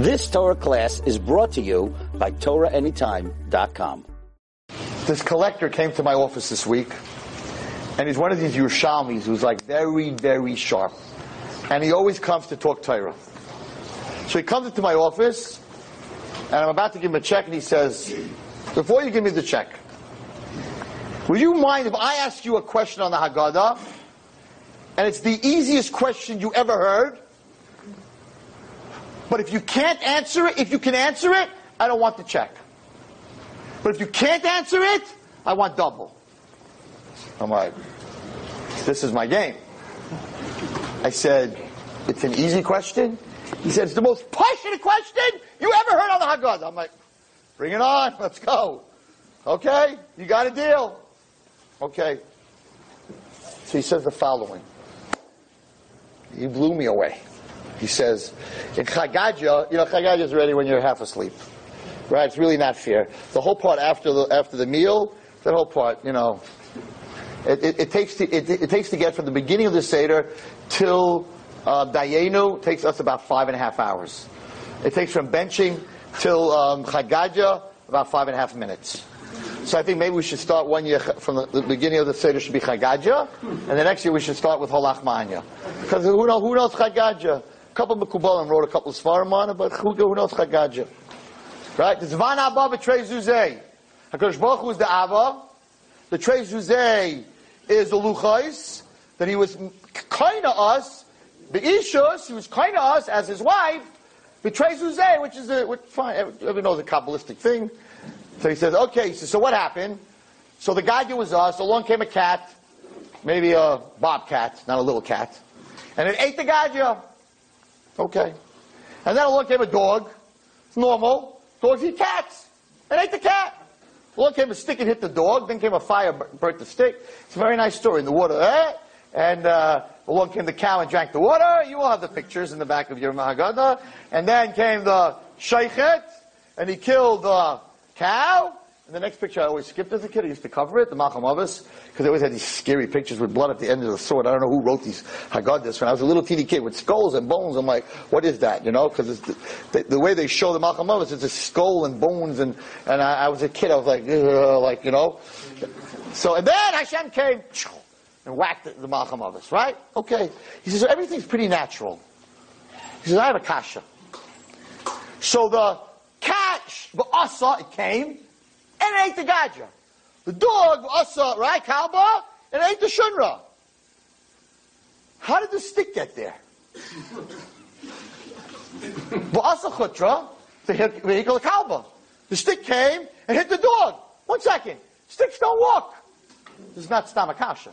This Torah class is brought to you by TorahAnytime.com. This collector came to my office this week, and he's one of these Yerushalmis who's like very, very sharp. And he always comes to talk Torah. So he comes into my office, and I'm about to give him a check, and he says, Before you give me the check, would you mind if I ask you a question on the Haggadah? And it's the easiest question you ever heard. But if you can't answer it, if you can answer it, I don't want the check. But if you can't answer it, I want double. I'm like, this is my game. I said, it's an easy question. He said, it's the most passionate question you ever heard on the hot Haggadah. I'm like, bring it on, let's go. Okay, you got a deal. Okay. So he says the following. He blew me away. He says, in Chad Gadya, you know, Chad Gadya is ready when you're half asleep. Right? It's really not fair. The whole part after the, after the meal, that whole part, you know, it, it, it takes to, it, it, takes to get from the beginning of the Seder till uh, Dayenu, takes us about five and a half hours. It takes from benching till um, about five and a half minutes. So I think maybe we should start one year from the, the beginning of the Seder should be Chad Gadya, and the next year we should start with Ha Lachma Anya. Because who, know, who knows Chagadia? A couple of Mekubalim wrote a couple of Svarim on it, but who, knows Chad Gadya? Right? The Zvan Abba betrays Zuzay. HaKadosh Baruch Hu is the Abba. The Trey Zuzay is the Luchais. That he was kind of us. The Ishus, he was kind of us as his wife. Betrays Zuzay, which is a, which, fine, everyone knows a Kabbalistic thing. So he says, okay, so what happened? So the guy was us, along came a cat, maybe a bobcat, not a little cat, and it ate the gadya. Okay. And then along came a dog. It's normal. Dogs eat cats. It ate the cat. Along came a stick and hit the dog. Then came a fire, burnt the stick. It's a very nice story in the water. Eh? And uh, along came the cow and drank the water. You all have the pictures in the back of your Mahagada. And then came the sheikhet, and he killed the cow. And the next picture I always skipped as a kid. I used to cover it, the Malcolm Malcham because they always had these scary pictures with blood at the end of the sword. I don't know who wrote these I got this When I was a little teeny kid with skulls and bones, I'm like, what is that? You know, because the, the, the, way they show the Malcolm Malcham it's a skull and bones. And, and I, I was a kid, I was like, like, you know. So, and then Hashem came and whacked the, the Malcham right? Okay. He says, so everything's pretty natural. He says, I have a kasha. So the cat, the asa, it came, and it ate the gadja. The dog, asa, right, kalba, and ate the shunra. How did the stick get there? V'asa chutra, the vehicle kalba. The stick came and hit the dog. One second. Sticks don't walk. This is not stamakasha.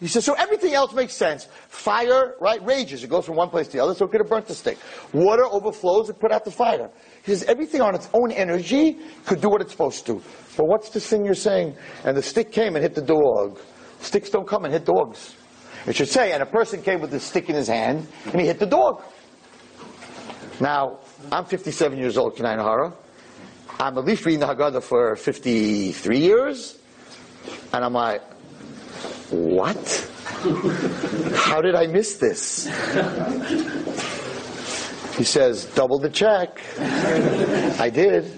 He says, so everything else makes sense. Fire, right, rages. It goes from one place to the other, so it could have burnt the stick. Water overflows, it put out the fire. He says, everything on its own energy could do what it's supposed to. But what's this thing you're saying? And the stick came and hit the dog. Sticks don't come and hit dogs. It should say, and a person came with a stick in his hand, and he hit the dog. Now, I'm 57 years old, Kanai Nahara. I'm at least reading the Haggadah for 53 years. And I'm like, what? How did I miss this? He says, double the check. I did.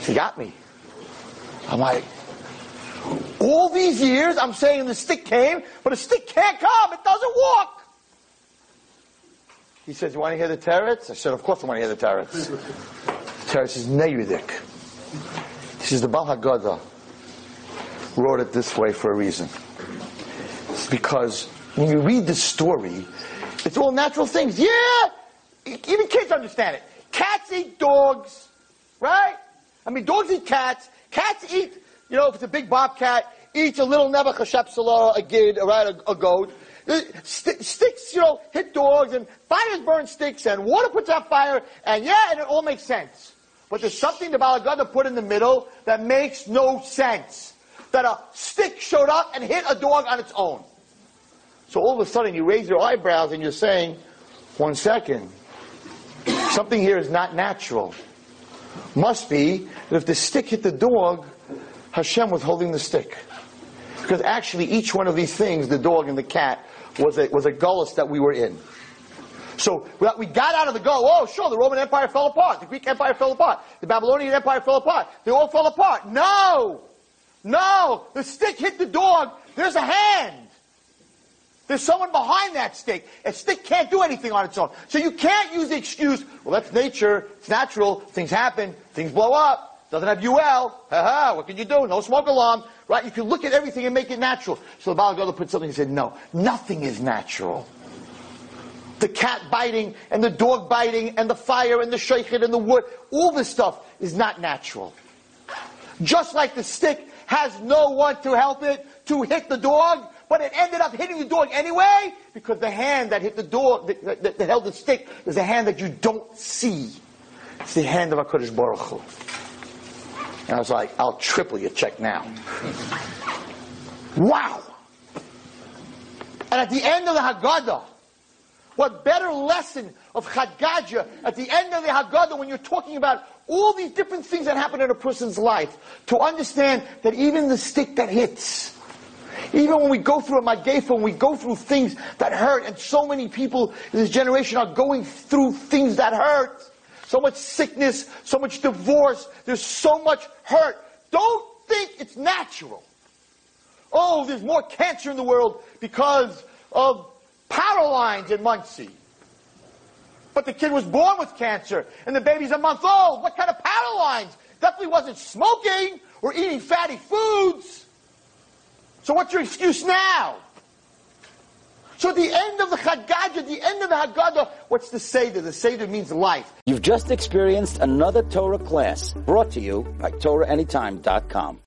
He got me. I'm like, all these years I'm saying the stick came, but the stick can't come. It doesn't walk. He says, you want to hear the teretz? I said, of course I want to hear the teretz. Teretz is Neyudik. He says, the Baal wrote it this way for a reason because when you read the story, it's all natural things. Yeah, even kids understand it. Cats eat dogs, right? I mean, dogs eat cats. Cats eat, you know, if it's a big bobcat, eats a little Nebuchadnezzar, a gid, right, a, a goat. Uh, st- sticks, you know, hit dogs, and fires burn sticks, and water puts out fire, and yeah, and it all makes sense. But there's something the Balagada put in the middle that makes no sense. That a stick showed up and hit a dog on its own. So all of a sudden you raise your eyebrows and you're saying, one second, something here is not natural. Must be that if the stick hit the dog, Hashem was holding the stick. Because actually each one of these things, the dog and the cat, was a, was a gullus that we were in. So we got out of the go. Oh, sure, the Roman Empire fell apart. The Greek Empire fell apart. The Babylonian Empire fell apart. They all fell apart. No! No! The stick hit the dog. There's a hand. There's someone behind that stick. A stick can't do anything on its own. So you can't use the excuse, well, that's nature. It's natural. Things happen. Things blow up. Doesn't have UL. Ha ha. What can you do? No smoke alarm. Right? You can look at everything and make it natural. So the Balagoda put something and said, no, nothing is natural. The cat biting and the dog biting and the fire and the shaykhid and the wood, all this stuff is not natural. Just like the stick has no one to help it to hit the dog, but it ended up hitting the dog anyway because the hand that hit the dog, that, that, that held the stick, is a hand that you don't see. It's the hand of HaKadosh Baruch Hu. And I was like, I'll triple your check now. wow. And at the end of the Haggadah, what better lesson of Chad at the end of the Haggadah when you're talking about all these different things that happen in a person's life to understand that even the stick that hits, even when we go through a Magefa, when we go through things that hurt, and so many people in this generation are going through things that hurt, so much sickness, so much divorce, there's so much hurt. Don't think it's natural. Oh, there's more cancer in the world because of power lines in Monsey. But the kid was born with cancer, and the baby's a month old. What kind of power lines? Definitely wasn't smoking or eating fatty foods. So what's your excuse now? So at the end of the Chagad, at the end of the Haggadah, what's the Seder? The Seder means life. You've just experienced another Torah class brought to you by TorahAnytime.com.